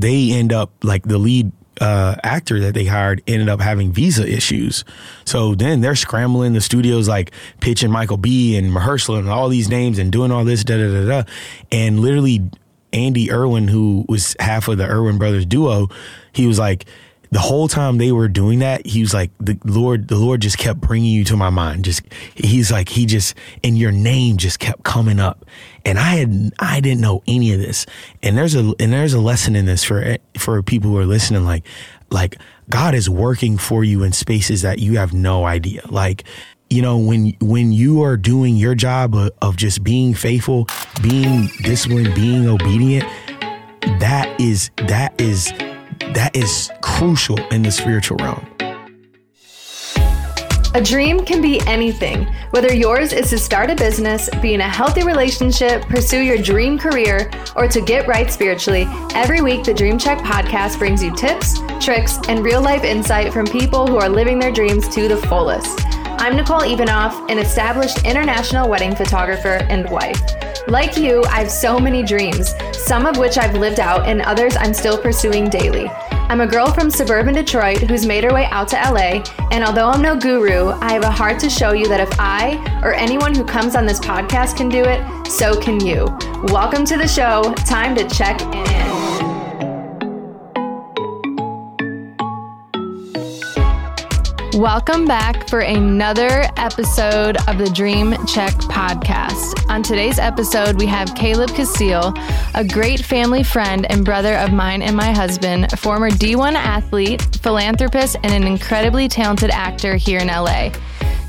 they end up like the lead uh, actor that they hired ended up having visa issues. So then they're scrambling the studios, like pitching Michael B and Mahershala and all these names and doing all this, da da da da. And literally, Andy Erwin, who was half of the Erwin brothers duo, he was like, the whole time they were doing that, he was like, the Lord, the Lord just kept bringing you to my mind. Just, he's like, he just, and your name just kept coming up. And I had, I didn't know any of this. And there's a, and there's a lesson in this for, for people who are listening. Like, like God is working for you in spaces that you have no idea. Like, you know, when, when you are doing your job of, of just being faithful, being disciplined, being obedient, that is, that is, that is crucial in the spiritual realm. A dream can be anything, whether yours is to start a business, be in a healthy relationship, pursue your dream career, or to get right spiritually. Every week, the Dream Check podcast brings you tips, tricks, and real life insight from people who are living their dreams to the fullest. I'm Nicole Ivanoff, an established international wedding photographer and wife. Like you, I have so many dreams, some of which I've lived out and others I'm still pursuing daily. I'm a girl from suburban Detroit who's made her way out to LA, and although I'm no guru, I have a heart to show you that if I or anyone who comes on this podcast can do it, so can you. Welcome to the show. Time to check in. Welcome back for another episode of the Dream Check podcast. On today's episode, we have Caleb Castille, a great family friend and brother of mine and my husband, former D1 athlete, philanthropist, and an incredibly talented actor here in LA.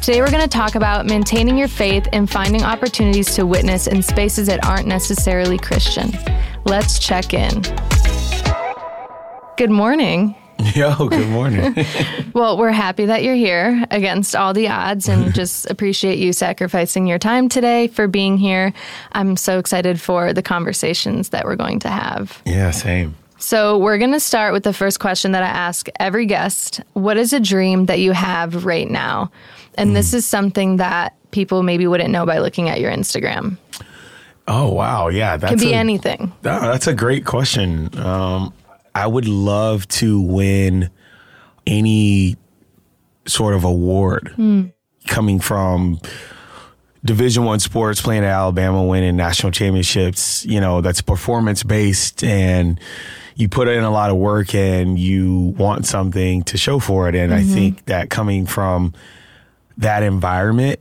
Today, we're going to talk about maintaining your faith and finding opportunities to witness in spaces that aren't necessarily Christian. Let's check in. Good morning. Yo, good morning. well, we're happy that you're here against all the odds and just appreciate you sacrificing your time today for being here. I'm so excited for the conversations that we're going to have. Yeah, same. So, we're going to start with the first question that I ask every guest What is a dream that you have right now? And mm. this is something that people maybe wouldn't know by looking at your Instagram. Oh, wow. Yeah. That could be a, anything. that's a great question. Um, I would love to win any sort of award mm. coming from division one sports playing at alabama winning national championships you know that's performance based and you put in a lot of work and you want something to show for it and mm-hmm. i think that coming from that environment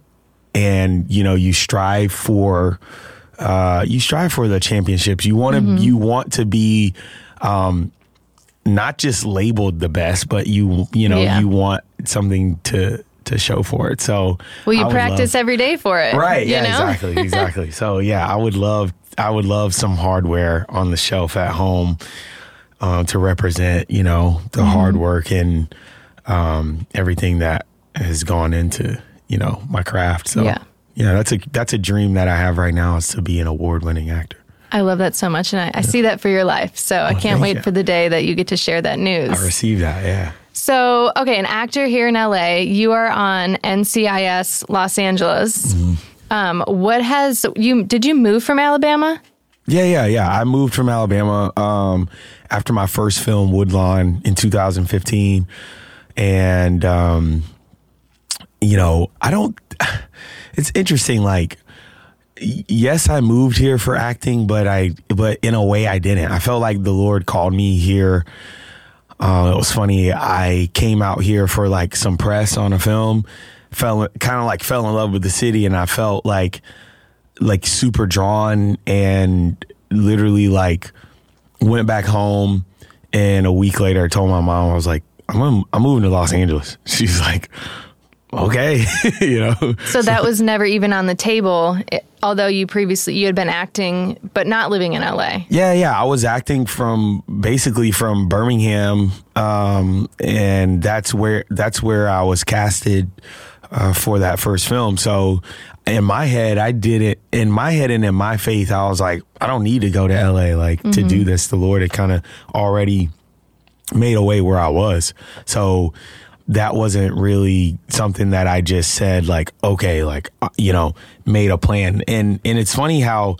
and you know you strive for uh, you strive for the championships you want to mm-hmm. you want to be um, not just labeled the best, but you you know yeah. you want something to to show for it. So well, you practice love, every day for it, right? Yeah, know? exactly, exactly. so yeah, I would love I would love some hardware on the shelf at home um, to represent you know the mm-hmm. hard work and um, everything that has gone into you know my craft. So yeah. yeah, that's a that's a dream that I have right now is to be an award winning actor. I love that so much, and I, I see that for your life. So oh, I can't wait you. for the day that you get to share that news. I receive that, yeah. So, okay, an actor here in LA, you are on NCIS Los Angeles. Mm-hmm. Um, what has you? Did you move from Alabama? Yeah, yeah, yeah. I moved from Alabama um, after my first film, Woodlawn, in 2015, and um, you know, I don't. It's interesting, like yes, I moved here for acting, but I, but in a way I didn't. I felt like the Lord called me here. Uh, it was funny. I came out here for like some press on a film, fell kind of like fell in love with the city, and I felt like like super drawn, and literally like went back home. And a week later, I told my mom I was like, I'm I'm moving to Los Angeles. She's like, okay, you know. So that was never even on the table, although you previously you had been acting, but not living in LA. Yeah, yeah, I was acting from basically from Birmingham, um, and that's where that's where I was casted uh, for that first film. So in my head, I did it in my head and in my faith. I was like, I don't need to go to LA like mm-hmm. to do this. The Lord had kind of already made a way where I was. So that wasn't really something that I just said like, okay, like uh, you know, made a plan. And and it's funny how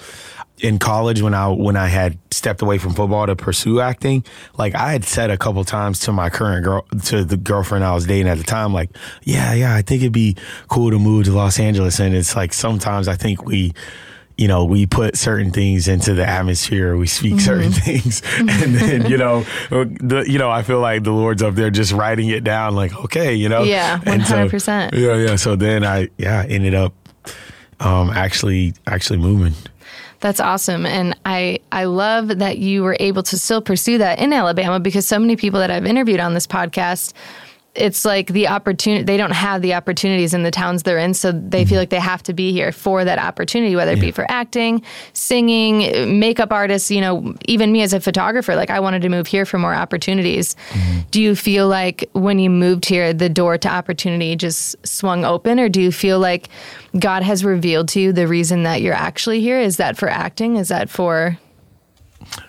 in college when I when I had stepped away from football to pursue acting, like I had said a couple times to my current girl to the girlfriend I was dating at the time, like, yeah, yeah, I think it'd be cool to move to Los Angeles. And it's like sometimes I think we you know, we put certain things into the atmosphere, we speak mm-hmm. certain things, and then you know, the you know, I feel like the Lord's up there just writing it down, like okay, you know, yeah, one hundred percent, yeah, yeah. So then I, yeah, ended up um, actually actually moving. That's awesome. And I, I love that you were able to still pursue that in Alabama because so many people that I've interviewed on this podcast it's like the opportunity they don't have the opportunities in the towns they're in so they mm-hmm. feel like they have to be here for that opportunity whether it yeah. be for acting singing makeup artists you know even me as a photographer like i wanted to move here for more opportunities mm-hmm. do you feel like when you moved here the door to opportunity just swung open or do you feel like god has revealed to you the reason that you're actually here is that for acting is that for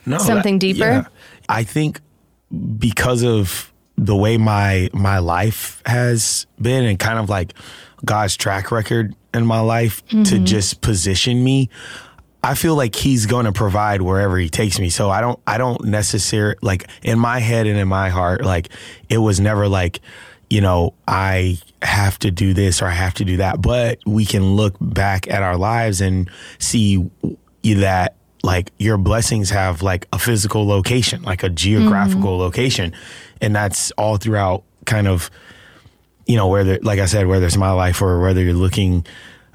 no, something that, deeper yeah. i think because of the way my my life has been and kind of like God's track record in my life mm-hmm. to just position me I feel like he's going to provide wherever he takes me. So I don't, I don't necessarily like in my head and in my heart, like it was never like, you know, I have to do this or I have to do that. But we can look back at our lives and see that like your blessings have like a physical location, like a geographical mm-hmm. location and that's all throughout kind of you know whether like I said whether it's my life or whether you're looking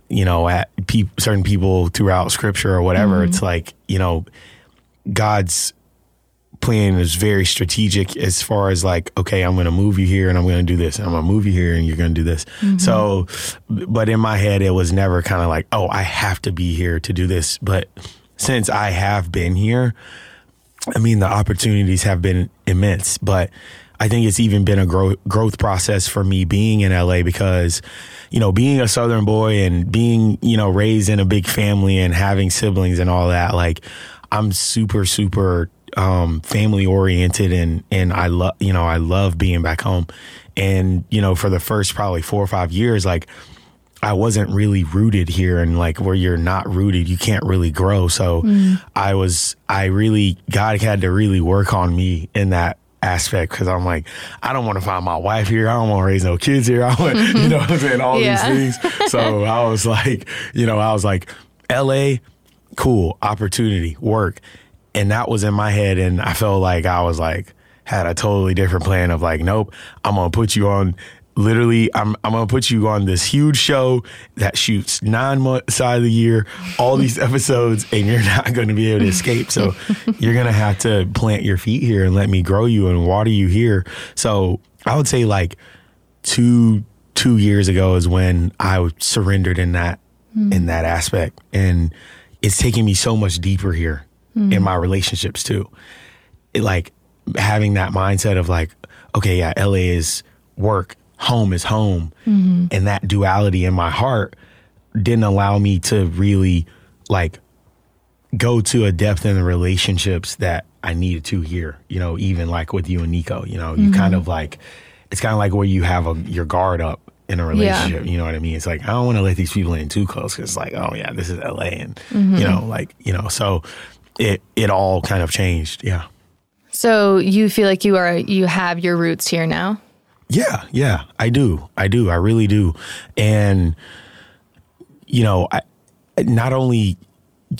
you know at pe- certain people throughout scripture or whatever mm-hmm. it's like you know God's plan is very strategic as far as like okay I'm going to move you here and I'm going to do this and I'm going to move you here and you're going to do this mm-hmm. so but in my head it was never kind of like oh I have to be here to do this but since I have been here I mean, the opportunities have been immense, but I think it's even been a growth growth process for me being in LA because, you know, being a Southern boy and being, you know, raised in a big family and having siblings and all that, like I'm super, super um, family oriented and, and I love, you know, I love being back home. And, you know, for the first probably four or five years, like I wasn't really rooted here and like where you're not rooted, you can't really grow. So mm. I was, I really, God had to really work on me in that aspect because I'm like, I don't want to find my wife here. I don't want to raise no kids here. I want, you know what I'm saying? All yeah. these things. So I was like, you know, I was like, LA, cool, opportunity, work. And that was in my head. And I felt like I was like, had a totally different plan of like, nope, I'm going to put you on literally I'm I'm gonna put you on this huge show that shoots nine months out of the year, all these episodes, and you're not gonna be able to escape. So you're gonna have to plant your feet here and let me grow you and water you here. So I would say like two two years ago is when I surrendered in that mm. in that aspect. And it's taking me so much deeper here mm. in my relationships too. It like having that mindset of like, okay, yeah, LA is work home is home. Mm-hmm. And that duality in my heart didn't allow me to really like go to a depth in the relationships that I needed to here, you know, even like with you and Nico, you know, mm-hmm. you kind of like, it's kind of like where you have a, your guard up in a relationship. Yeah. You know what I mean? It's like, I don't want to let these people in too close because it's like, oh yeah, this is LA. And, mm-hmm. you know, like, you know, so it, it all kind of changed. Yeah. So you feel like you are, you have your roots here now? Yeah, yeah, I do. I do. I really do. And you know, I not only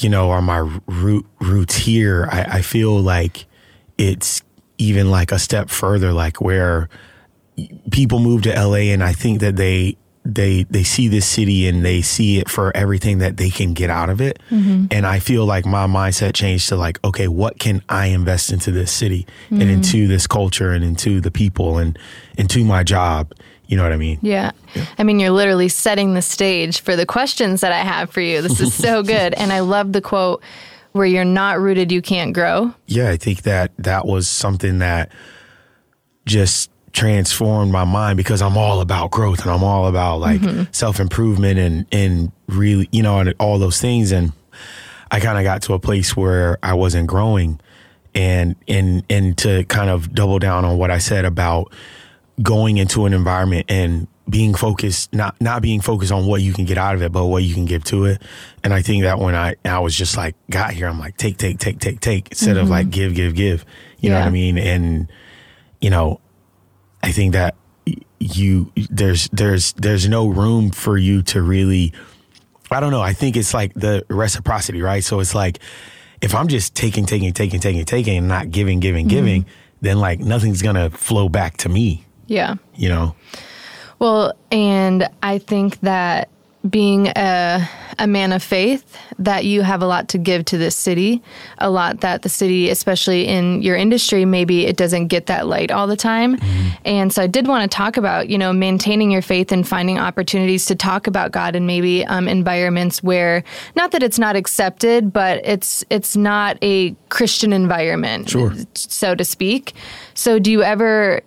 you know are my root roots here. I, I feel like it's even like a step further, like where people move to LA, and I think that they they they see this city and they see it for everything that they can get out of it. Mm-hmm. and i feel like my mindset changed to like okay what can i invest into this city mm-hmm. and into this culture and into the people and into my job? You know what i mean? Yeah. yeah. I mean you're literally setting the stage for the questions that i have for you. This is so good. And i love the quote where you're not rooted you can't grow. Yeah i think that that was something that just transformed my mind because I'm all about growth and I'm all about like mm-hmm. self improvement and and really you know and all those things and I kind of got to a place where I wasn't growing and and and to kind of double down on what I said about going into an environment and being focused, not not being focused on what you can get out of it, but what you can give to it. And I think that when I I was just like got here, I'm like take take take take take instead of like give give give. You know what I mean? And you know, I think that you there's there's there's no room for you to really. I don't know. I think it's like the reciprocity, right? So it's like if I'm just taking, taking, taking, taking, taking, and not giving, giving, mm-hmm. giving, then like nothing's gonna flow back to me. Yeah. You know? Well, and I think that being a, a man of faith, that you have a lot to give to this city, a lot that the city, especially in your industry, maybe it doesn't get that light all the time. And so I did want to talk about, you know, maintaining your faith and finding opportunities to talk about God in maybe um, environments where, not that it's not accepted, but it's it's not a Christian environment, Sure. so to speak. So do you ever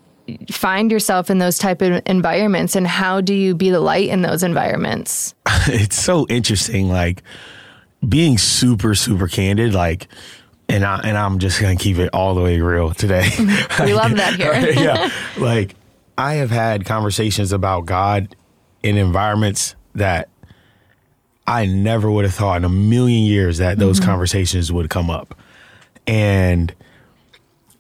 find yourself in those type of environments and how do you be the light in those environments it's so interesting, like being super, super candid, like and I and I'm just gonna keep it all the way real today. we love that here yeah. Like I have had conversations about God in environments that I never would have thought in a million years that those mm-hmm. conversations would come up. And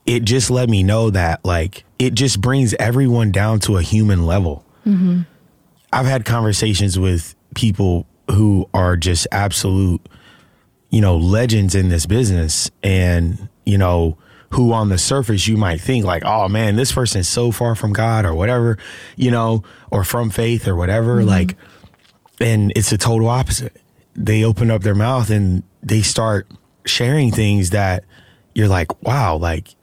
it just let me know that like it just brings everyone down to a human level. Mm-hmm. I've had conversations with people who are just absolute, you know, legends in this business and, you know, who on the surface you might think like, oh man, this person is so far from God or whatever, you know, or from faith or whatever. Mm-hmm. Like, and it's a total opposite. They open up their mouth and they start sharing things that you're like, wow, like,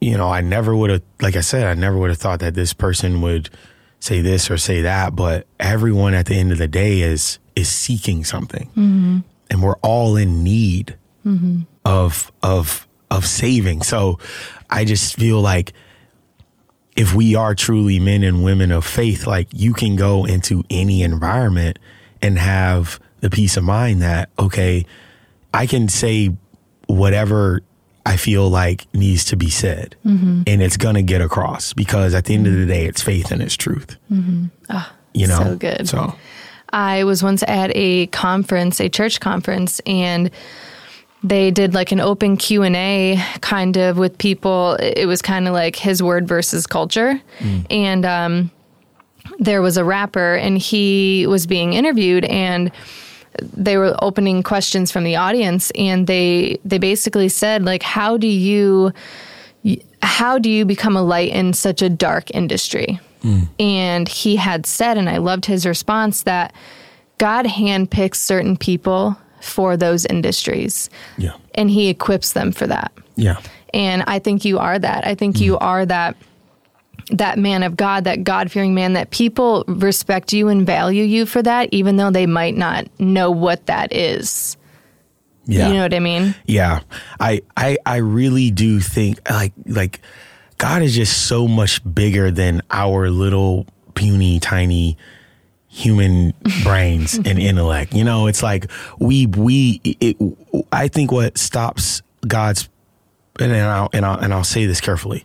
you know, I never would have, like I said, I never would have thought that this person would say this or say that. But everyone at the end of the day is is seeking something, mm-hmm. and we're all in need mm-hmm. of of of saving. So I just feel like if we are truly men and women of faith, like you can go into any environment and have the peace of mind that, okay, I can say whatever I feel like needs to be said mm-hmm. and it's going to get across because at the end of the day, it's faith and it's truth. Mm-hmm. Ah, you know? so good. So, I was once at a conference, a church conference, and they did like an open Q&A kind of with people. It was kind of like his word versus culture. Mm. And um, there was a rapper and he was being interviewed and they were opening questions from the audience and they they basically said like how do you how do you become a light in such a dark industry? Hmm. And he had said, and I loved his response, that God handpicks certain people for those industries yeah. and he equips them for that. Yeah. And I think you are that. I think you hmm. are that that man of God, that God fearing man, that people respect you and value you for that, even though they might not know what that is. Yeah. You know what I mean? Yeah. I, I I really do think like like God is just so much bigger than our little puny tiny human brains and intellect. You know, it's like we we it, I think what stops God's and I'll, and I'll and I'll say this carefully.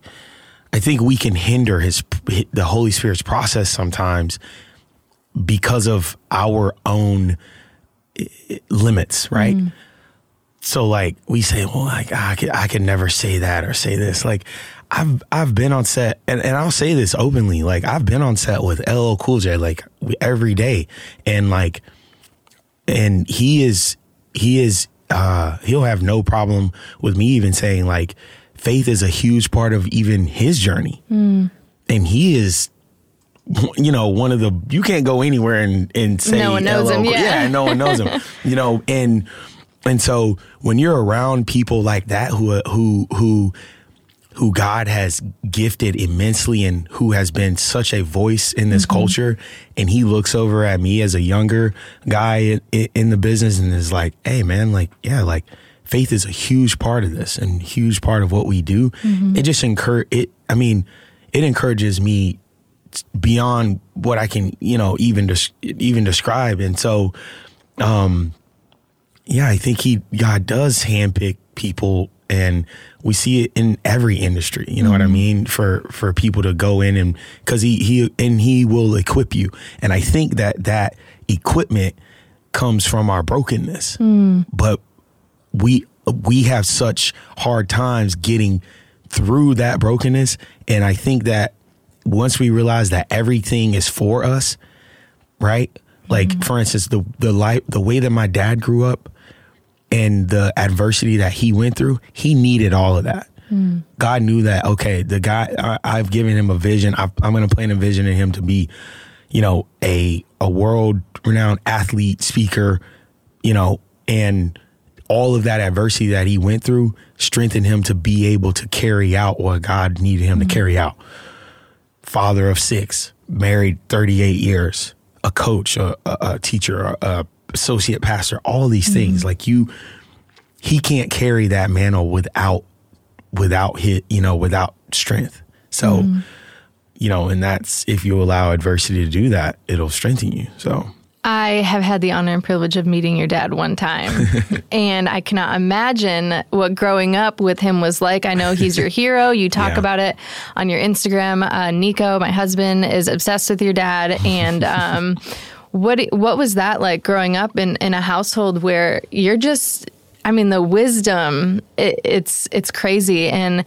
I think we can hinder his the Holy Spirit's process sometimes because of our own eh, limits, right? so like we say, well, like I could I could never say that or say this. Like I've I've been on set and, and I'll say this openly. Like I've been on set with LL Cool J like every day, and like, and he is he is uh he'll have no problem with me even saying like faith is a huge part of even his journey, hmm. and he is you know, one of the you can't go anywhere and and say No one knows him, Cool- yeah. no one knows him. You know, and and so when you're around people like that who uh, who who who God has gifted immensely and who has been such a voice in this mm-hmm. culture and he looks over at me as a younger guy in, in the business and is like, "Hey man, like yeah, like faith is a huge part of this and huge part of what we do." Mm-hmm. It just encourage it I mean, it encourages me beyond what I can, you know, even des- even describe. And so, um, yeah, I think he God does handpick people and we see it in every industry. You know what I mm-hmm. mean? For for people to go in and because he he and he will equip you, and I think that that equipment comes from our brokenness, mm. but we we have such hard times getting through that brokenness, and I think that once we realize that everything is for us, right? Like mm-hmm. for instance, the the life the way that my dad grew up and the adversity that he went through, he needed all of that. Mm. God knew that. Okay, the guy I, I've given him a vision. i I'm going to plant a vision in him to be, you know, a a world renowned athlete, speaker, you know, and all of that adversity that he went through strengthened him to be able to carry out what God needed him to mm-hmm. carry out. Father of six, married 38 years, a coach, a, a, a teacher, a, a associate pastor, all these mm-hmm. things. Like you, he can't carry that mantle without, without hit, you know, without strength. So, mm-hmm. you know, and that's if you allow adversity to do that, it'll strengthen you. So, I have had the honor and privilege of meeting your dad one time, and I cannot imagine what growing up with him was like. I know he's your hero. You talk Yeah. about it on your Instagram. Uh, Nico, my husband, is obsessed with your dad, and um, what what was that like growing up in in a household where you're just I mean the wisdom it, it's it's crazy and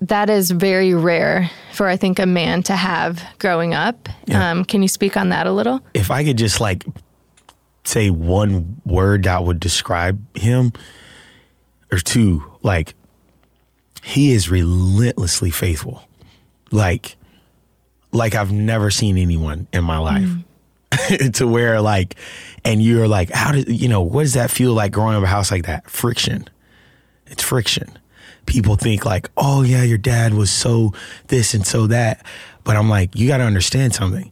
that is very rare for I think a man to have growing up. Yeah. Um, can you speak on that a little? if I could just like say one word that would describe him or two, like he is relentlessly faithful. Like like I've never seen anyone in my life. to where like and you're like, how did you know, what does that feel like growing up a house like that? Friction. It's friction. People think like, oh yeah, your dad was so this and so that. But I'm like, you gotta understand something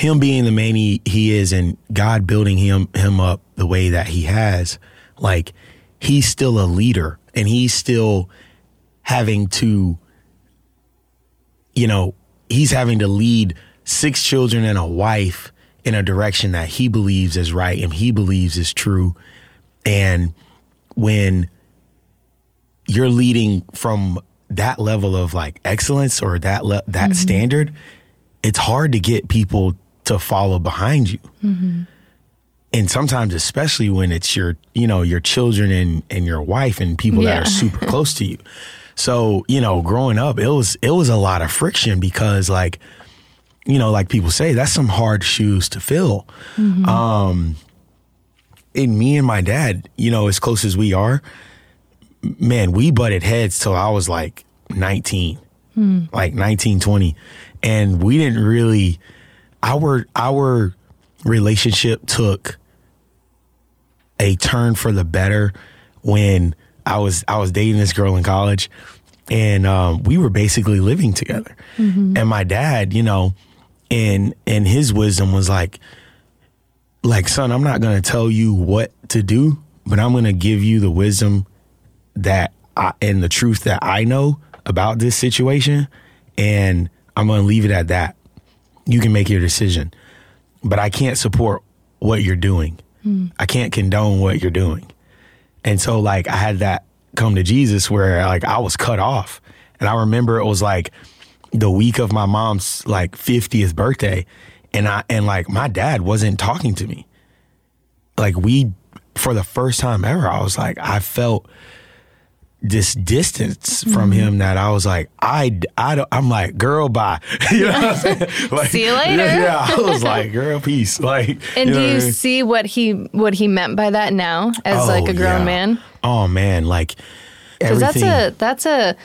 him being the man he, he is and God building him him up the way that he has, like he's still a leader and he's still having to, you know, he's having to lead six children and a wife in a direction that he believes is right and he believes is true. And when you're leading from that level of like excellence or that le- that mm-hmm. standard, it's hard to get people to follow behind you. Mm-hmm. And sometimes, especially when it's your, you know, your children and, and your wife and people that are super close to you. So, you know, growing up, it was it was a lot of friction because like, you know, like people say, that's some hard shoes to fill. Mm-hmm. Um and me and my dad, you know, as close as we are, man, we butted heads till I was like 19, like 19, 20. And we didn't really, our, our relationship took a turn for the better when I was, I was dating this girl in college and, um, we were basically living together. And my dad, you know, and, and his wisdom was like, like, son, I'm not going to tell you what to do, but I'm going to give you the wisdom that I, and the truth that I know about this situation, and I'm going to leave it at that. You can make your decision, but I can't support what you're doing. Hmm. I can't condone what you're doing. And so, like, I had that come to Jesus where, like, I was cut off. And I remember it was like the week of my mom's, like, 50th birthday. And I, and like, my dad wasn't talking to me. Like, we, for the first time ever, I was like, I felt this distance from mm-hmm. him that I was like, I, I don't, I'm like, girl, bye. you know what I'm saying? Like, See you later. Yeah, yeah. I was like, girl, peace. Like, And you know do what I you mean? see what he what he meant by that now as oh, like a Oh, grown yeah. man? Oh man, like Because that's a that's a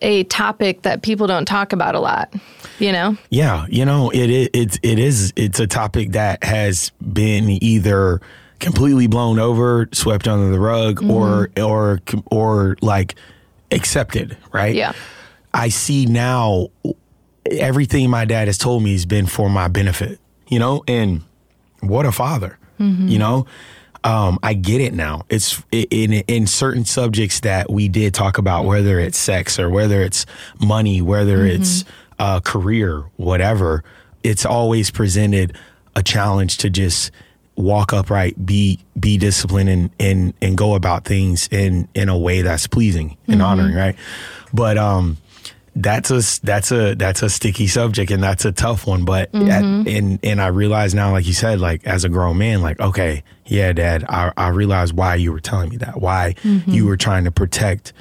a topic that people don't talk about a lot. You know, yeah, you know, it it it's it is it's a topic that has been either completely blown over, swept under the rug, or or or like accepted, right? Yeah. I see now everything my dad has told me has been for my benefit, you know, and what a father, you know. Um, I get it now. It's in in certain subjects that we did talk about, whether it's sex or whether it's money, whether it's uh, career, whatever. It's always presented a challenge to just walk upright, be be disciplined, and and and go about things in in a way that's pleasing and mm-hmm. honoring, right? But um, that's a that's a that's a sticky subject and that's a tough one. But at, mm-hmm. and and I realize now, like you said, like as a grown man, like okay, yeah, Dad, I I realize why you were telling me that, why mm-hmm. you were trying to protect.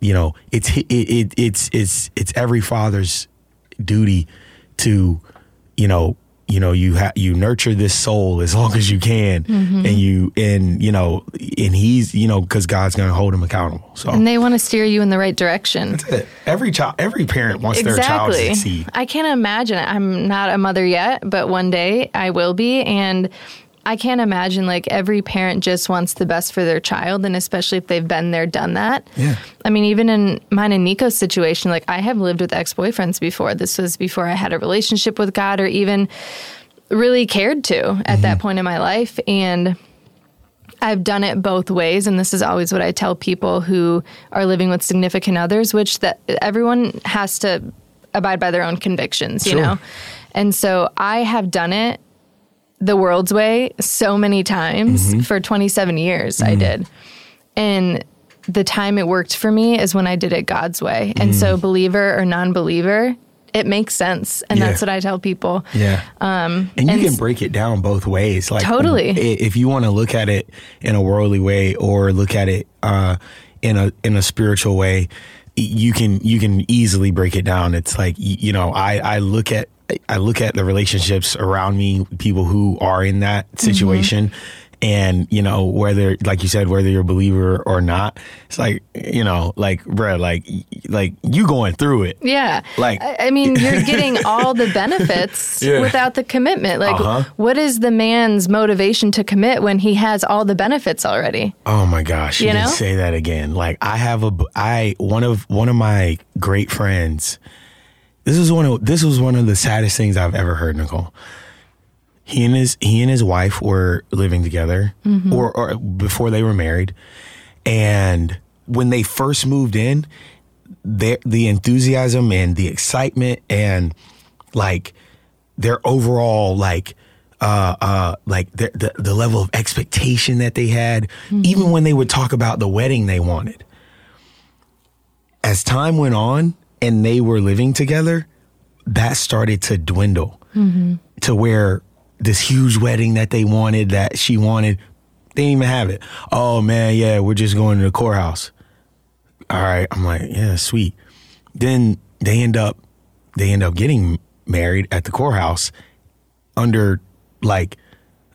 You know, it's it, it it's it's it's every father's duty to, you know, you know, you have you nurture this soul as long as you can, mm-hmm. and you and you know, and he's you know because God's going to hold him accountable. So And they want to steer you in the right direction. that's it. Every child, every parent wants their child to succeed. I can't imagine. it. I'm not a mother yet, but one day I will be. And I can't imagine like every parent just wants the best for their child. And especially if they've been there, done that. Yeah. I mean, even in mine and Nico's situation, like I have lived with ex boyfriends before. This was before I had a relationship with God or even really cared to at Mm-hmm. that point in my life. And I've done it both ways, and this is always what I tell people who are living with significant others, which that everyone has to abide by their own convictions, you Sure. know. And so I have done it the world's way so many times Mm-hmm. for 27 years. I did, and the time it worked for me is when I did it God's way. And so, believer or non-believer, it makes sense, and Mm. Yeah. that's what I tell people. Yeah. Um, and you and can break it down both ways. Like Totally. If you want to look at it in a worldly way or look at it uh, in a in a spiritual way, you can you can easily break it down. It's like you know, I I look at I look at the relationships around me, people who are in that Mm-hmm. And you know whether, like you said, whether you're a believer or not, it's like you know, like, bruh, like, like you going through it. Yeah. Like- I, mean, you're getting all the benefits Yeah. without the commitment. Like, Uh-huh. what is the man's motivation to commit when he has all the benefits already? Oh my gosh, you, You didn't know? say that again. Like I have a I one of one of my great friends. This is one of this was one of the saddest things I've ever heard, Nicole. He and his he and his wife were living together, or, or before they were married, and when they first moved in, their the enthusiasm and the excitement and like their overall like uh uh like the the, the level of expectation that they had even when they would talk about the wedding they wanted. As time went on and they were living together that started to dwindle to where this huge wedding that they wanted that she wanted. They didn't even have it. Oh man yeah we're just going to the courthouse. All right. I'm like yeah sweet. Then they end up they end up getting married at the courthouse under like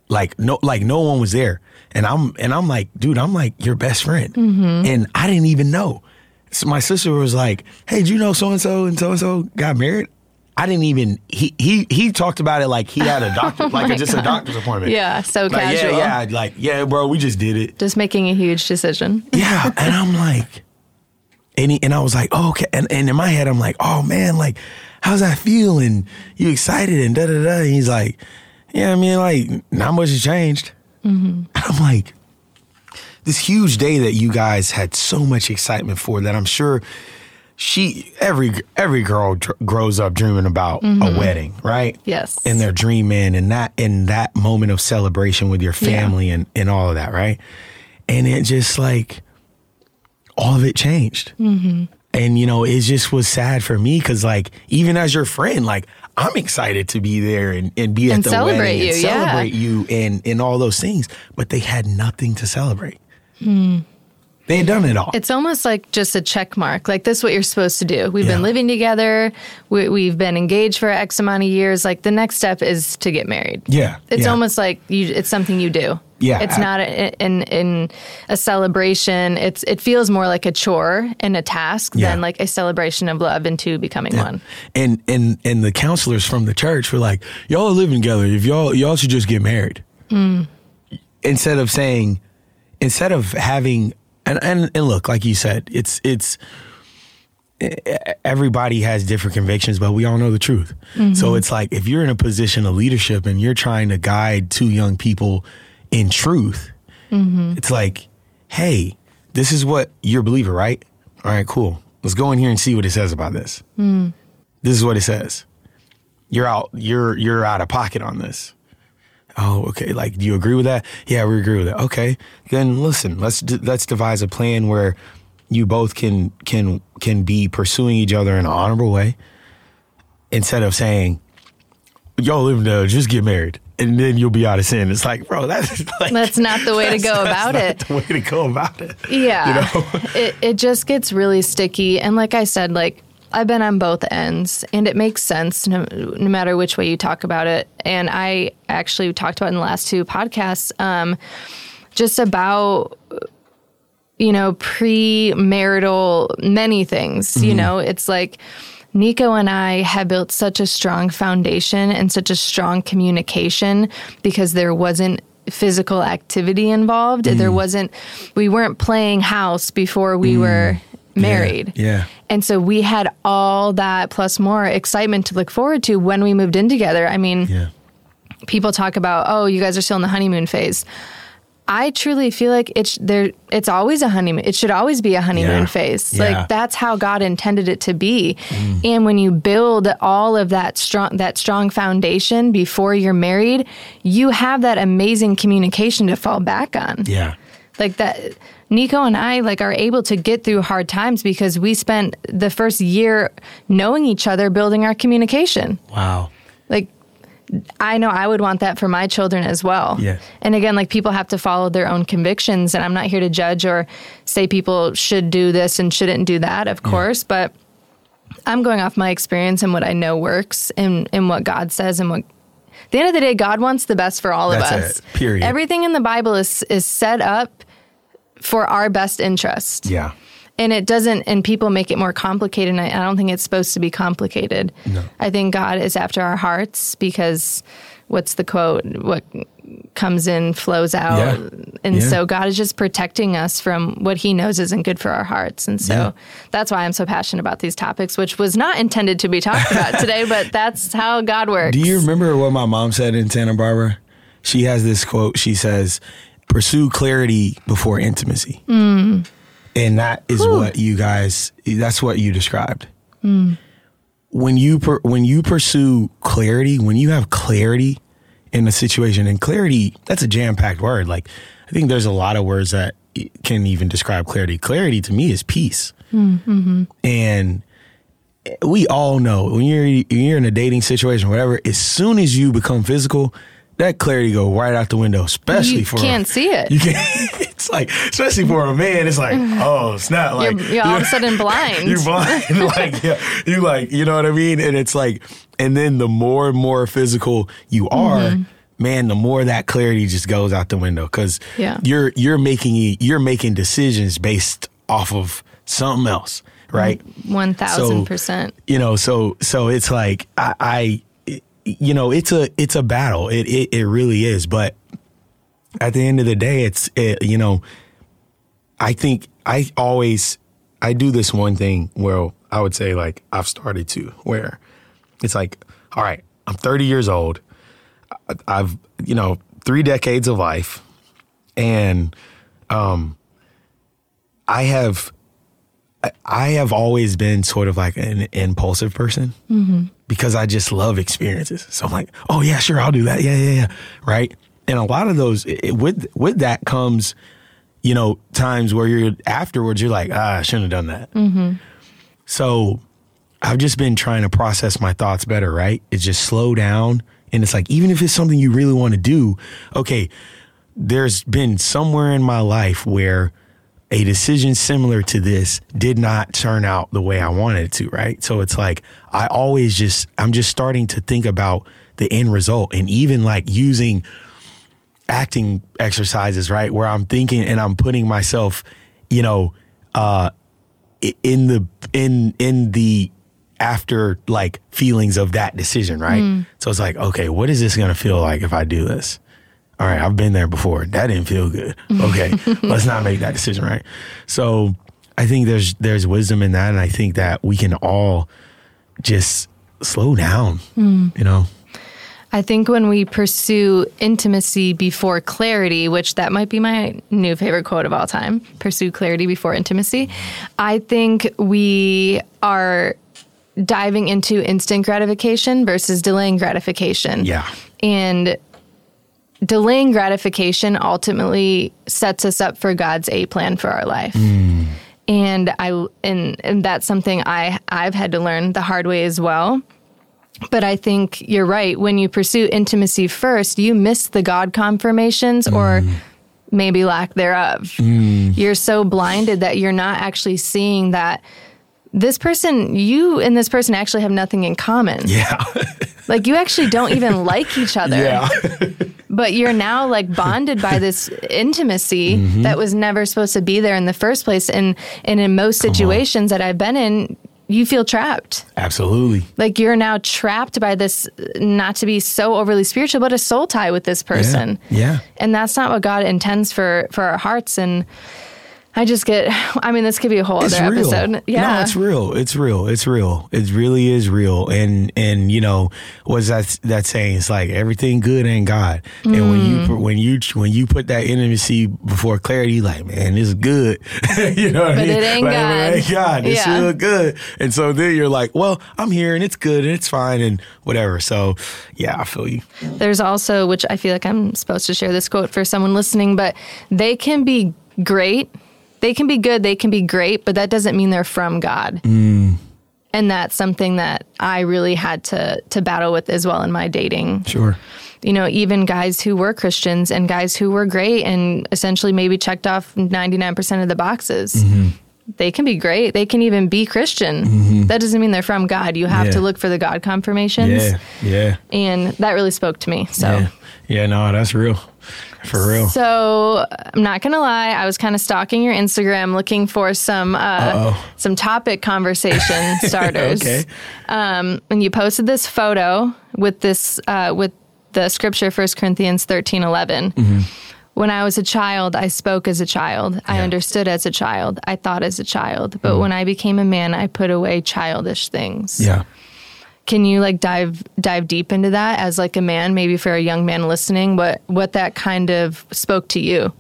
like no like no one was there. And i'm and i'm like dude i'm like your best friend. Mm-hmm. And i didn't even know. So my sister was like hey do you know so and so and so and so got married i didn't even he he he talked about it like he had a doctor oh like a, just a doctor's appointment Yeah, so like, casual. yeah yeah like yeah bro we just did it Just making a huge decision. yeah, and I'm like, and he, and I was like, oh, okay, and, and in my head I'm like, oh man, like, how's that feel? And you excited and da da da. And he's like, yeah, I mean, like, not much has changed. Mm-hmm. And I'm like, this huge day that you guys had so much excitement for that I'm sure she every every girl dr- grows up dreaming about a wedding, right? Yes. and they're dreaming and that in that moment of celebration with your family and and all of that, right? And it just like all of it changed. Mm-hmm. And you know, it just was sad for me because like even as your friend, like I'm excited to be there and, and be at And the celebrate wedding you, and yeah. celebrate you and and all those things, but they had nothing to celebrate. They had done it all. It's almost like just a check mark. Like this is what you're supposed to do. We've Yeah. been living together. We, we've been engaged for X amount of years. Like the next step is to get married. Yeah, It's yeah. almost like you. It's something you do. Yeah, It's I- not a, in in a celebration. It's it feels more like a chore and a task Yeah. than like a celebration of love and two becoming one. And and and the counselors from the church were like, "Y'all are living together. If y'all y'all should just get married." Hmm. Instead of saying, instead of having, and, and and look, like you said, it's it's everybody has different convictions, but we all know the truth. Mm-hmm. So it's like if you're in a position of leadership and you're trying to guide two young people in truth, mm-hmm. it's like, hey, this is what you're a believer, right? All right, cool. Let's go in here and see what it says about this. Mm. This is what it says. You're out. You're you're out of pocket on this. Oh, okay. Like, do you agree with that? Yeah, we agree with that. Okay, then listen. Let's d- let's devise a plan where you both can can can be pursuing each other in an honorable way, instead of saying, "Y'all live together, just get married." And then you'll be out of sin. It's like, bro, that's like, That's not the way to go that's about not it. The way to go about it. Yeah. You know? it, it just gets really sticky. And like I said, like I've been on both ends and it makes sense no, no matter which way you talk about it. And I actually talked about in the last two podcasts um, just about, you know, premarital many things. You mm-hmm. know, it's like, Nico and I have built such a strong foundation and such a strong communication because there wasn't physical activity involved. There mm. wasn't, we weren't playing house before we mm. were married. Yeah. And so we had all that plus more excitement to look forward to when we moved in together. I mean, Yeah. people talk about, oh, you guys are still in the honeymoon phase. I truly feel like it's there. It's always a honeymoon. It should always be a honeymoon Yeah. phase. Yeah. Like that's how God intended it to be. Mm. And when you build all of that strong that strong foundation before you're married, you have that amazing communication to fall back on Yeah. like that nico and i like are able to get through hard times because we spent the first year knowing each other building our communication Wow. like i know i would want that for my children as well Yeah. and again like people have to follow their own convictions and i'm not here to judge or say people should do this and shouldn't do that of course but i'm going off my experience and what i know works and, and what god says and what at the end of the day god wants the best for all That's of us it. Period. everything in the bible is is set up for our best interest Yeah. and it doesn't and people make it more complicated and I, I don't think it's supposed to be complicated No. i think god is after our hearts because what's the quote what comes in flows out Yeah. and Yeah. so god is just protecting us from what he knows isn't good for our hearts and so Yeah. that's why i'm so passionate about these topics which was not intended to be talked about today but that's how god works Do you remember what my mom said in Santa Barbara? She has this quote. She says, "Pursue clarity before intimacy," Mm. and that is what you guys. That's what you described. Mm. When you per, when you pursue clarity, when you have clarity in a situation, and clarity that's a jam packed word. Like I think there's a lot of words that can even describe clarity. Clarity to me is peace, Mm-hmm. and we all know when you're when you're in a dating situation, whatever. As soon as you become physical, that clarity go right out the window. Especially for You for can't see it. You can't. It's like especially for a man. It's like oh snap! Like You're- you're all of a sudden blind. You're blind. like yeah, you like you know what I mean. And it's like, and then the more and more physical you are. Mm-hmm. Man, the more that clarity just goes out the window because Yeah. you're you're making you're making decisions based off of something else, right? One thousand percent. you know so so it's like i, I you know it's a it's a battle. It, it it really is. But at the end of the day it's it, you know i think i always i do this one thing where i would say like i've started to where it's like all right i'm 30 years old. I've you know three decades of life. And um i have I have always been sort of like an impulsive person because I just love experiences. So I'm like, oh yeah, sure, I'll do that. Yeah, yeah, yeah. Right. And a lot of those it, with with that comes, you know, times where you're afterwards, you're like, ah, I shouldn't have done that. So I've just been trying to process my thoughts better. Right. It's just slow down, and it's like even if it's something you really want to do, okay. There's been somewhere in my life where a decision similar to this did not turn out the way I wanted it to, right? So it's like I always just I'm just starting to think about the end result and even like using acting exercises, right? Where I'm thinking and I'm putting myself, you know, uh in the in in the after like feelings of that decision, right? So it's like, okay, what is this going to feel like if I do this? All right, I've been there before. That didn't feel good. Okay, let's not make that decision, right? So I think there's there's wisdom in that, and I think that we can all just slow down. Hmm. You know, I think when we pursue intimacy before clarity, which that might be my new favorite quote of all time, pursue clarity before intimacy, I think we are diving into instant gratification versus delaying gratification. Yeah. And delaying gratification ultimately sets us up for God's A plan for our life. And I and and that's something I I've had to learn the hard way as well. But I think you're right. When you pursue intimacy first, you miss the God confirmations or mm. maybe lack thereof. Mm. You're so blinded that you're not actually seeing that this person, you and this person actually have nothing in common. Yeah. Like you actually don't even like each other. yeah. But you're now like bonded by this intimacy Mm-hmm. that was never supposed to be there in the first place. And and in most situations that I've been in, you feel trapped. Absolutely. Like you're now trapped by this not to be so overly spiritual, but a soul tie with this person. Yeah. And that's not what God intends for for our hearts. And I just get I mean, this could be a whole It's other real. episode. Yeah. No, it's real. It's real. It's real. It really is real. And and you know what's that that saying? It's like everything good ain't God. And when Mm. you when you when you put that intimacy before clarity, like man, this is good. you know what I But mean? it ain't Like, God. It ain't God. It's Yeah. real good. And so then you're like, well, I'm here and it's good and it's fine and whatever. So yeah, I feel you. There's also, which I feel like I'm supposed to share this quote for someone listening, but they can be great. They can be good. They can be great, but that doesn't mean they're from God. And that's something that I really had to to battle with as well in my dating. Sure. You know, even guys who were Christians and guys who were great and essentially maybe checked off 99% of the boxes. Mm-hmm. They can be great. They can even be Christian. That doesn't mean they're from God. You have Yeah. to look for the God confirmations. Yeah. Yeah. And that really spoke to me. So Yeah. Yeah, no, that's real. For real. So I'm not gonna lie, I was kind of stalking your Instagram, looking for some uh, some topic conversation starters. Okay. Um, and you posted this photo with this uh, with the scripture 1 Corinthians 13, 11. Mm-hmm. When I was a child, I spoke as a child. I understood as a child. I thought as a child. But when I became a man, I put away childish things. Yeah. Can you like dive dive deep into that as like a man, maybe for a young man listening, what what that kind of spoke to you?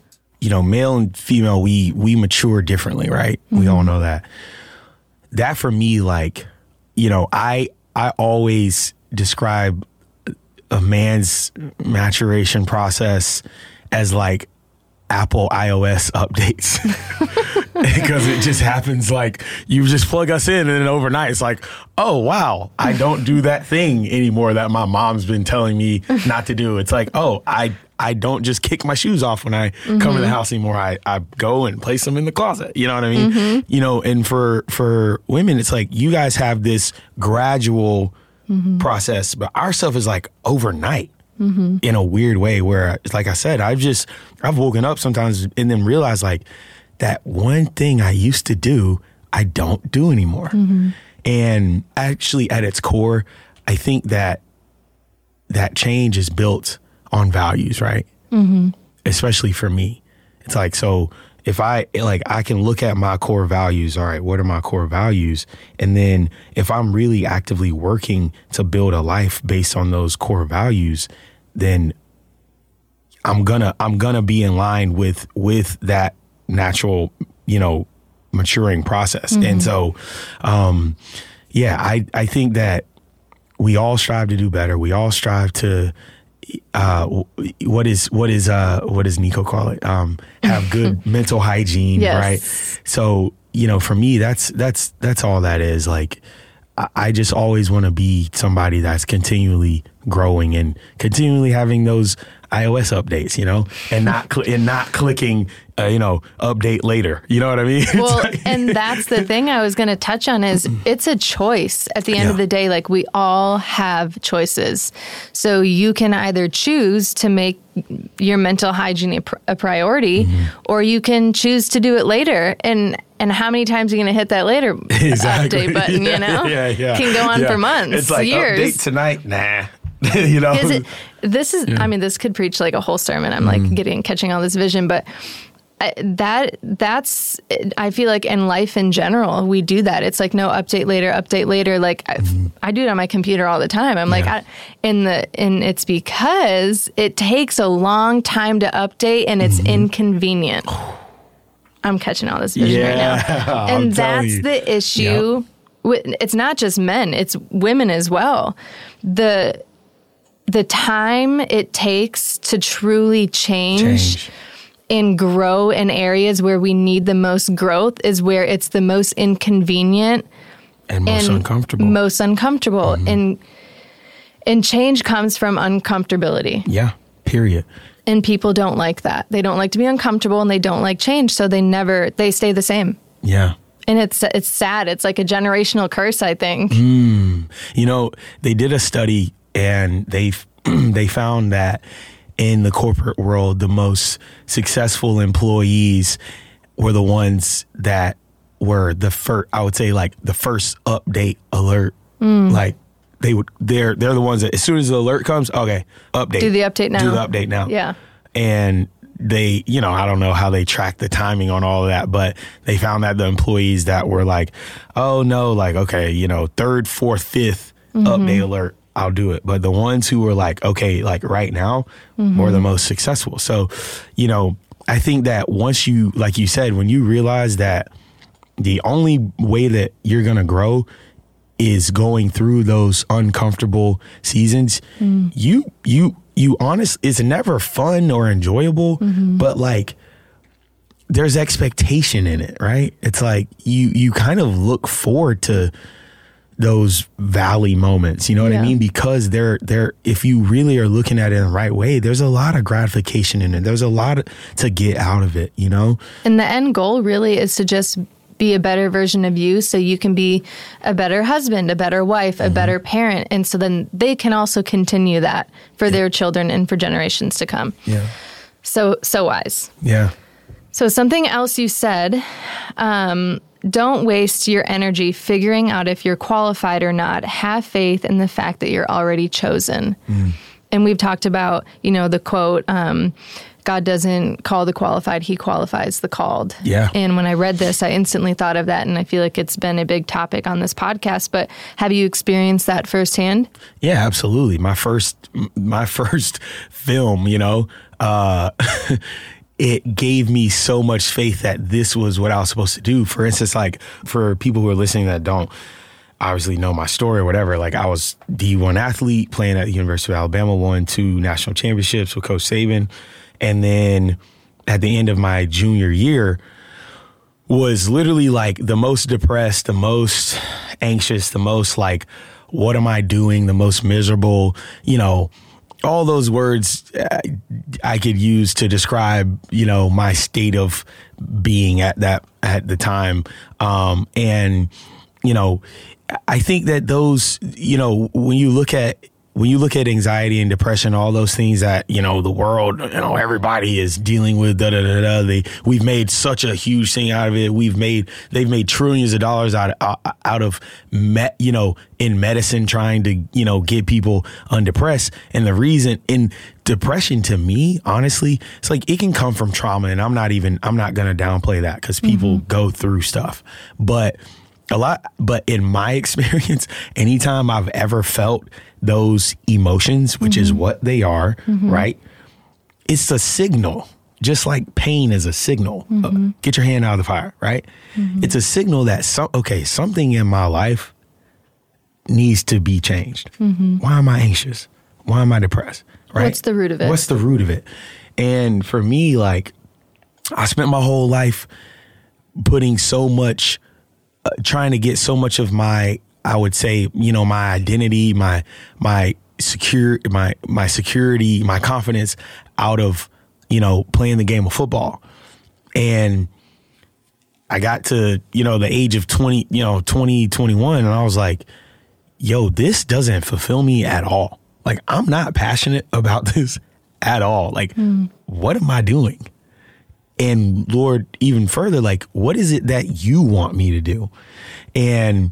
you know, male and female, we we mature differently, right? We mm-hmm. all know that. That for me, like, you know, I I always describe a man's maturation process as like Apple iOS updates. because it just happens like you just plug us in and then overnight it's like oh wow i don't do that thing anymore that my mom's been telling me not to do. It's like oh i i don't just kick my shoes off when i come to the mm-hmm. house anymore. I i go and place them in the closet. You know what i mean? Mm-hmm. You know and for for women it's like you guys have this gradual mm-hmm. process but our stuff is like overnight Mm-hmm. in a weird way where like I said, I've just I've woken up sometimes and then realized like that one thing I used to do, I don't do anymore. Mm-hmm. And actually at its core, I think that that change is built on values, right? Mm-hmm. Especially for me. It's like so if I like I can look at my core values, all right, what are my core values? And then if I'm really actively working to build a life based on those core values, then I'm gonna I'm gonna be in line with with that natural, you know, maturing process. And so um yeah, I I think that we all strive to do better. We all strive to uh what is what is uh what does Nico call it? Um have good mental hygiene, Yes. right? So, you know, for me that's that's that's all that is. Like I, I just always want to be somebody that's continually growing and continually having those iOS updates, you know, and not cl- and not clicking, uh, you know, update later. You know what I mean? Well, like- and that's the thing I was going to touch on is it's a choice at the end of the day. Like we all have choices. So you can either choose to make your mental hygiene a, pr- a priority Mm-hmm. or you can choose to do it later. And and how many times are you going to hit that later Exactly. update button, Yeah, you know? Yeah, yeah. Can go on Yeah. for months, It's like years. update tonight. Nah. you know. Is it, this is, I mean, this could preach like a whole sermon. I'm Mm-hmm. like getting, catching all this vision, but I, that, that's, I feel like in life in general, we do that. It's like, no, update later, update later. Like I, I do it on my computer all the time. I'm like, Mm-hmm. I, in the, and it's because it takes a long time to update and it's Mm-hmm. inconvenient. I'm catching all this vision right Yeah, now. I'm And that's the issue. With, it's not just men, it's women as well. The the time it takes to truly change, Change. and grow in areas where we need the most growth is where it's the most inconvenient And most and uncomfortable. most uncomfortable mm-hmm. and and change comes from uncomfortability yeah. Period. and people don't like that they don't like to be uncomfortable and they don't like change so they never they stay the same Yeah. and it's it's sad it's like a generational curse i think mm. You know, they did a study and they they found that in the corporate world, the most successful employees were the ones that were the first. I would say like the first update alert. Mm. Like they would, they're they're the ones that as soon as the alert comes, okay, update. Do the update now. Do the update now. Yeah. and they you know i don't know how they track the timing on all of that but they found that the employees that were like oh no like okay you know third fourth 5th mm-hmm. update alert i'll do it. But the ones who were like okay like right now were the mm-hmm. most successful. So you know i think that once you like you said when you realize that the only way that you're going to grow is going through those uncomfortable seasons mm. you you you honest it's never fun or enjoyable mm-hmm. but like there's expectation in it right? It's like you you kind of look forward to those valley moments you know what i mean? Because they're they're if you really are looking at it in the right way there's a lot of gratification in it. There's a lot to get out of it you know? And the end goal really is to just be a better version of you so you can be a better husband, a better wife, a better parent. And so then they can also continue that for their children and for generations to come. yeah. So, so wise. yeah. So, something else you said um, don't waste your energy figuring out if you're qualified or not. Have faith in the fact that you're already chosen. And we've talked about, you know, the quote, um, God doesn't call the qualified, he qualifies the called. Yeah. And when I read this, I instantly thought of that. And I feel like it's been a big topic on this podcast. But have you experienced that firsthand? Yeah, absolutely. My first my first film, you know, uh it gave me so much faith that this was what I was supposed to do. For instance, like for people who are listening that don't obviously know my story or whatever, like I was D1 athlete playing at the University of Alabama, won two national championships with Coach Saban. And then at the end of my junior year, was literally like the most depressed, the most anxious, the most like, what am I doing? The most miserable, you know, all those words I, I could use to describe, you know, my state of being at that, at the time. Um, and, you know, I think that those, you know, when you look at, when you look at anxiety and depression, all those things that you know the world, you know, everybody is dealing with. Da da da da. They we've made such a huge thing out of it. We've made they've made trillions of dollars out out, out of met you know in medicine trying to you know get people undepressed. And the reason in depression to me, honestly, it's like it can come from trauma, and I'm not even I'm not gonna downplay that because people mm-hmm. go through stuff, but a lot but in my experience anytime i've ever felt those emotions which is mm-hmm. what they are mm-hmm. right? It's a signal just like pain is a signal. Uh, mm-hmm. get your hand out of the fire right? It's a signal that some okay something in my life needs to be changed. Why am i anxious? Why am i depressed? Right? What's the root of it? what's the root of it? And for me like i spent my whole life putting so much uh, trying to get so much of my I would say, you know, my identity, my my secure my my security, my confidence out of, you know, playing the game of football. And I got to, you know, the age of 20, you know, 20, 21 and I was like, yo, this doesn't fulfill me at all. Like I'm not passionate about this at all. Like mm. what am I doing? and Lord, even further, like, what is it that you want me to do? And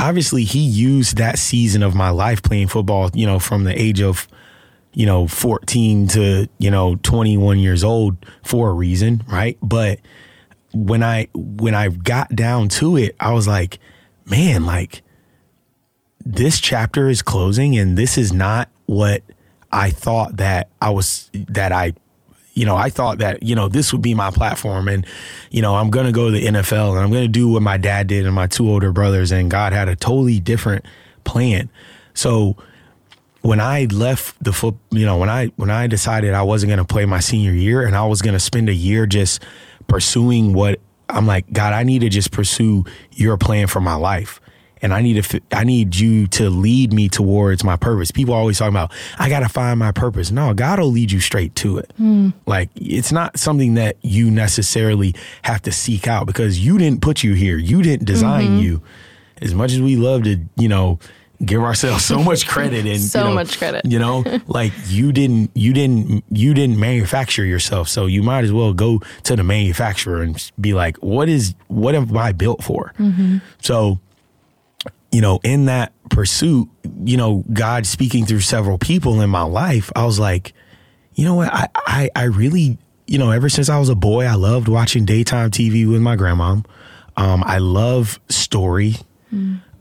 obviously, He used that season of my life playing football, you know, from the age of, you know, 14 to, you know, 21 years old for a reason, right? But when I, when I got down to it, I was like, man, like, this chapter is closing and this is not what I thought that I was, that I you know, I thought that, you know, this would be my platform and, you know, I'm going to go to the NFL and I'm going to do what my dad did and my two older brothers. And God had a totally different plan. So when I left the foot, you know, when I when I decided I wasn't going to play my senior year and I was going to spend a year just pursuing what I'm like, God, I need to just pursue your plan for my life. And I need to, I need you to lead me towards my purpose. People always talk about, I got to find my purpose. No, God will lead you straight to it. Hmm. Like it's not something that you necessarily have to seek out because you didn't put you here. You didn't design mm-hmm. you. As much as we love to, you know, give ourselves so much credit and So you know, much credit. you know like you didn't you didn't you didn't manufacture yourself so you might as well go to the manufacturer and be like what is what am i built for mm-hmm. so you know in that pursuit you know god speaking through several people in my life i was like you know what? I i, I really you know ever since i was a boy i loved watching daytime tv with my grandma um, i love story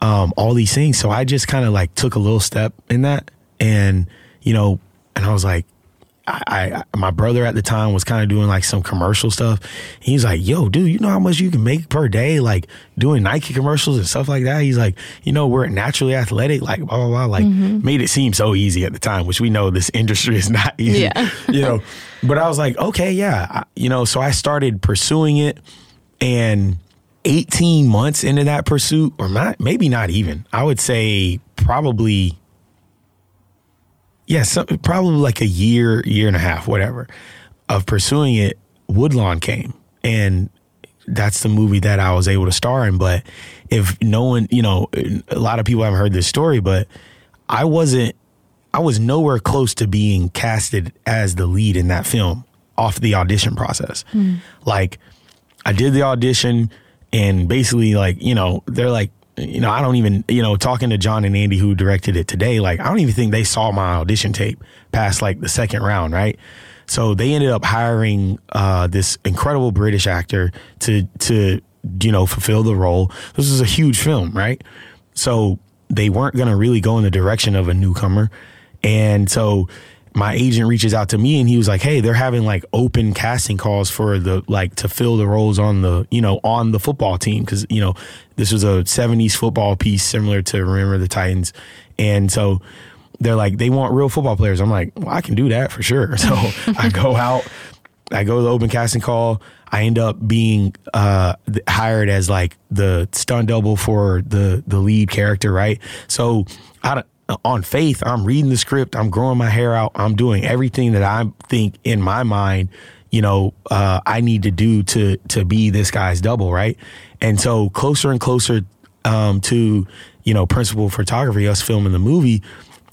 um, all these things. So I just kind of like took a little step in that, and you know, and I was like, I, I my brother at the time was kind of doing like some commercial stuff. He's like, "Yo, dude, you know how much you can make per day, like doing Nike commercials and stuff like that." He's like, "You know, we're naturally athletic, like blah blah blah." Like mm-hmm. made it seem so easy at the time, which we know this industry is not easy. Yeah. you know, but I was like, okay, yeah, I, you know. So I started pursuing it, and 18 months into that pursuit, or not, maybe not even, I would say probably, yeah, some, probably like a year, year and a half, whatever, of pursuing it, Woodlawn came. And that's the movie that I was able to star in. But if no one, you know, a lot of people haven't heard this story, but I wasn't, I was nowhere close to being casted as the lead in that film off the audition process. Hmm. Like, I did the audition and basically like, you know, they're like, you know, I don't even, you know, talking to Jon and Andy who directed it today, like I don't even think they saw my audition tape past like the second round, right? So they ended up hiring uh, this incredible British actor to to you know fulfill the role. This was a huge film, right? So they weren't going to really go in the direction of a newcomer, and so my agent reaches out to me and he was like, "Hey, they're having like open casting calls for the like to fill the roles on the you know on the football team because you know this was a '70s football piece similar to Remember the Titans, and so." They're like, they want real football players. I'm like, well, I can do that for sure. So I go out, I go to the open casting call. I end up being uh, hired as like the stunt double for the the lead character, right? So I, on faith, I'm reading the script, I'm growing my hair out, I'm doing everything that I think in my mind, you know, uh, I need to do to to be this guy's double, right? And so closer and closer um, to you know principal photography, us filming the movie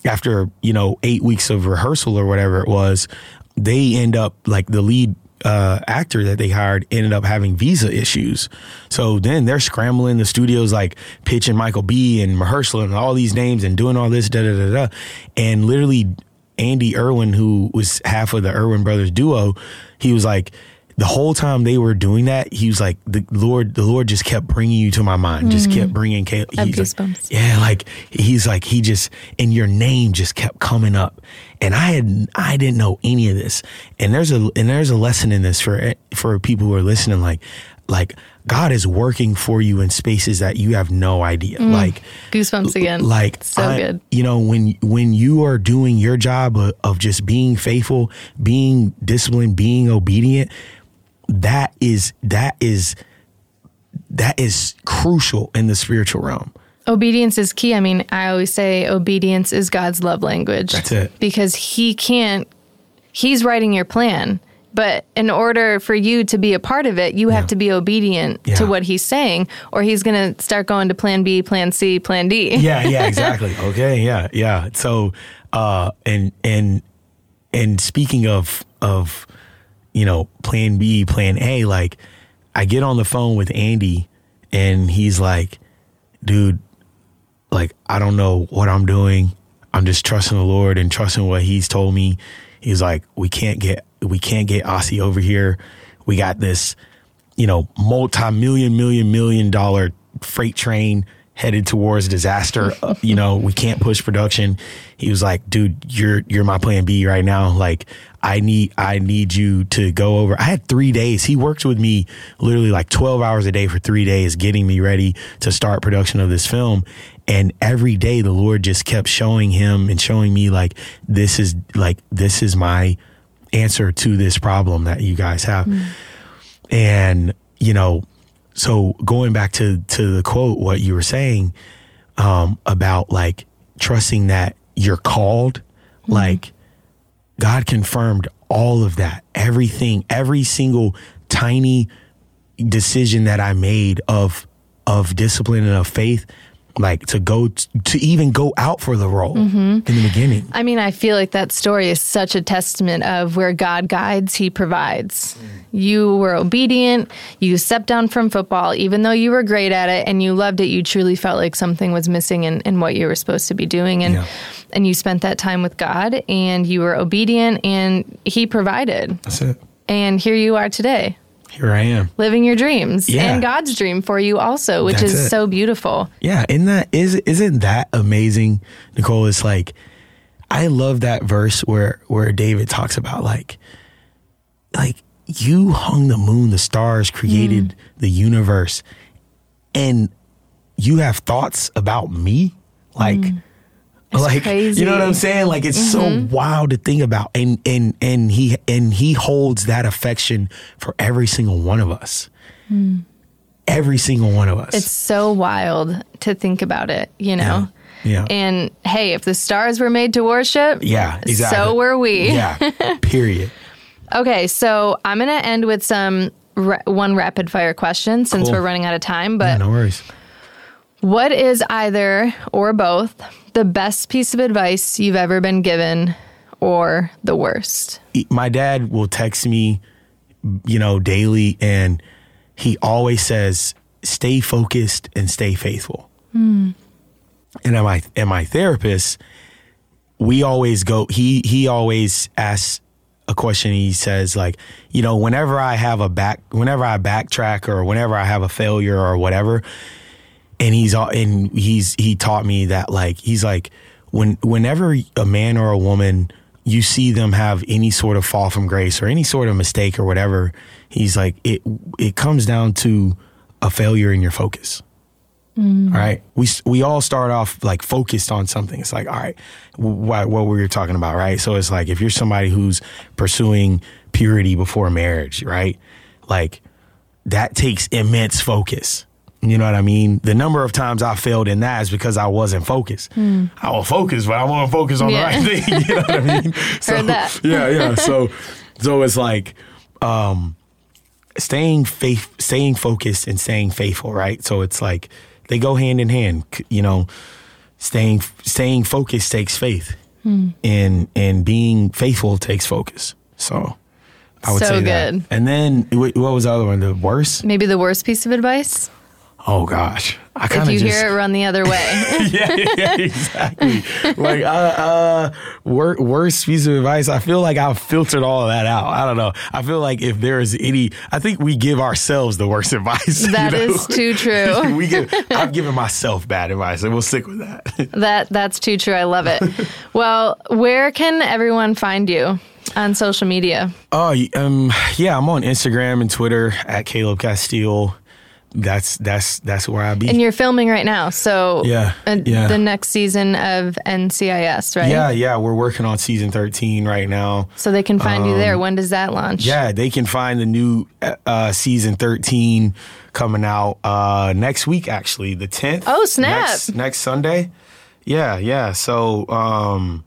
after you know eight weeks of rehearsal or whatever it was, they end up like the lead uh, actor that they hired ended up having visa issues. So then they're scrambling the studios like pitching Michael B and Mahershala and all these names and doing all this da da da da, and literally Andy Erwin, who was half of the Erwin brothers duo, he was like. The whole time they were doing that, he was like, "The Lord, the Lord just kept bringing you to my mind, just kept mm. bringing." Kay- he's like- goosebumps. yeah, like he's like he just and your name just kept coming up, and I had I didn't know any of this, and there's a and there's a lesson in this for for people who are listening, like like God is working for you in spaces that you have no idea, mm. like Goosebumps again. like so I- good. You know when when you are doing your job of, of just being faithful, being disciplined, being obedient, that is that is that is crucial in the spiritual realm. Obedience is key. I mean, I always say obedience is God's love language. That's it. Because He can't, He's writing your plan. But in order for you to be a part of it, you have to be obedient Yeah. to what He's saying, or He's going to start going to plan B, plan C, plan D. yeah, yeah, exactly. Okay, yeah, yeah. So, uh, and and and speaking of of you know Plan B, Plan A, like I get on the phone with Andy, and he's like, "Dude, like I don't know what I'm doing. I'm just trusting the Lord and trusting what He's told me." He's like, "We can't get we can't get Aussie over here. We got this." you know, multi-million, million, million dollar freight train headed towards disaster. You know, we can't push production. He was like, dude, you're, you're my plan B right now. Like, I need, I need you to go over. I had three days. He worked with me literally like 12 hours a day for three days, getting me ready to start production of this film. and every day the Lord just kept showing him and showing me like this is like this is my answer to this problem that you guys have. Mm. And you know, so going back to to the quote what you were saying um about like trusting that you're called like God confirmed all of that. Everything, every single tiny decision that I made of of discipline and of faith, like to go t- to even go out for the role mm-hmm. in the beginning. I mean, I feel like that story is such a testament of where God guides, He provides. Mm. You were obedient. You stepped down from football, even though you were great at it and you loved it. You truly felt like something was missing in, in what you were supposed to be doing, and Yeah. and you spent that time with God, and you were obedient, and He provided. That's it. And here you are today, Here I am. living your dreams Yeah. and God's dream for you also, which That's is it. so beautiful. Yeah, isn't that is isn't that amazing, Nicole? It's like I love that verse where where David talks about like like you hung the moon, the stars, created mm. the universe, and you have thoughts about me, like. Mm. Like crazy. you know what I'm saying? Like it's so mm-hmm. wild to think about, and and and he and he holds that affection for every single one of us, hmm. every single one of us. It's so wild to think about it, you know? Yeah. And hey, if the stars were made to worship, Yeah, exactly. so were we. Yeah. Period. Okay, so I'm going to end with some one rapid fire question since Cool. we're running out of time. But no worries. what is either or both the best piece of advice you've ever been given or the worst? My dad will text me, you know, daily, and he always says, "Stay focused and stay faithful." Hmm. And at my and my therapist, we always go. He he always asks a question. He says like, you know, whenever I have a back, whenever I backtrack or whenever I have a failure or whatever, and he's all and he's he taught me that like he's like when whenever a man or a woman you see them have any sort of fall from grace or any sort of mistake or whatever he's like it it comes down to a failure in your focus. Mm. All right? We we all start off like focused on something. It's like all right what what we were talking about right? So it's like if you're somebody who's pursuing purity before marriage right? Like that takes immense focus. You know what I mean? The number of times I failed in that is because I wasn't focused. I was focused, but I wasn't focused on Yeah. the right thing. You know what I mean? So, that. Yeah, yeah. So, so it's like um, staying faith, staying focused, and staying faithful. Right. So it's like they go hand in hand. You know, staying staying focused takes faith, and and being faithful takes focus. So. I would So say that. good. And then what was the other one? The worst? Maybe the worst piece of advice? Oh gosh, I If kind of just could you hear it, run the other way. yeah, yeah, exactly. like uh, uh, wor- worst piece of advice. I feel like I've filtered all of that out. I don't know. I feel like if there is any, I think we give ourselves the worst advice. you know? is too true. we give. I've given myself bad advice, and we'll stick with that. That that's too true. I love it. well, where can everyone find you on social media? Oh, um, yeah, I'm on Instagram and Twitter at Caleb Castille. That's that's that's where I be. And you're filming right now, so Yeah, uh, yeah. the next season of NCIS, right? yeah, yeah, we're working on season 13 right now. So they can find you there. When does that launch? Um, Yeah, they can find the new uh, season 13 coming out uh, next week, actually, the 10th. Oh, snap. Next, next Sunday. Yeah, yeah. So, um,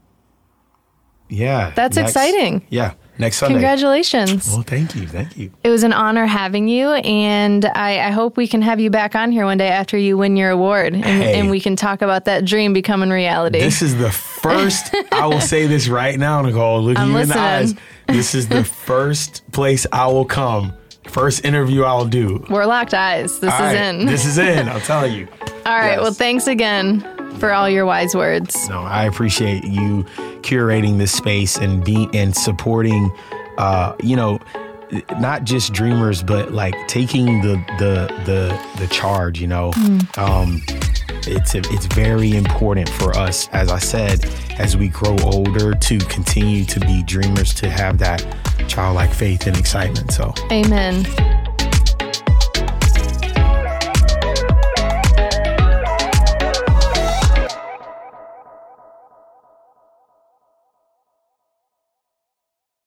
yeah. That's next- exciting. Yeah, next Sunday. Congratulations. Well, thank you. Thank you. It was an honor having you, and I, I hope we can have you back on here one day after you win your award, and, Hey. and we can talk about that dream becoming reality. This is the first, I will say this right now, Nicole, looking I'm you in the eyes. This is the first place I will come, first interview I'll do. We're locked eyes. This All is right, in. This is in, I'm telling you. all right. yes. Well, thanks again for all your wise words. No, I appreciate you curating this space and be and supporting uh, you know, not just dreamers, but like taking the the the the charge, you know. Um it's it's very important for us, as I said, as we grow older to continue to be dreamers, to have that childlike faith and excitement. So Amen.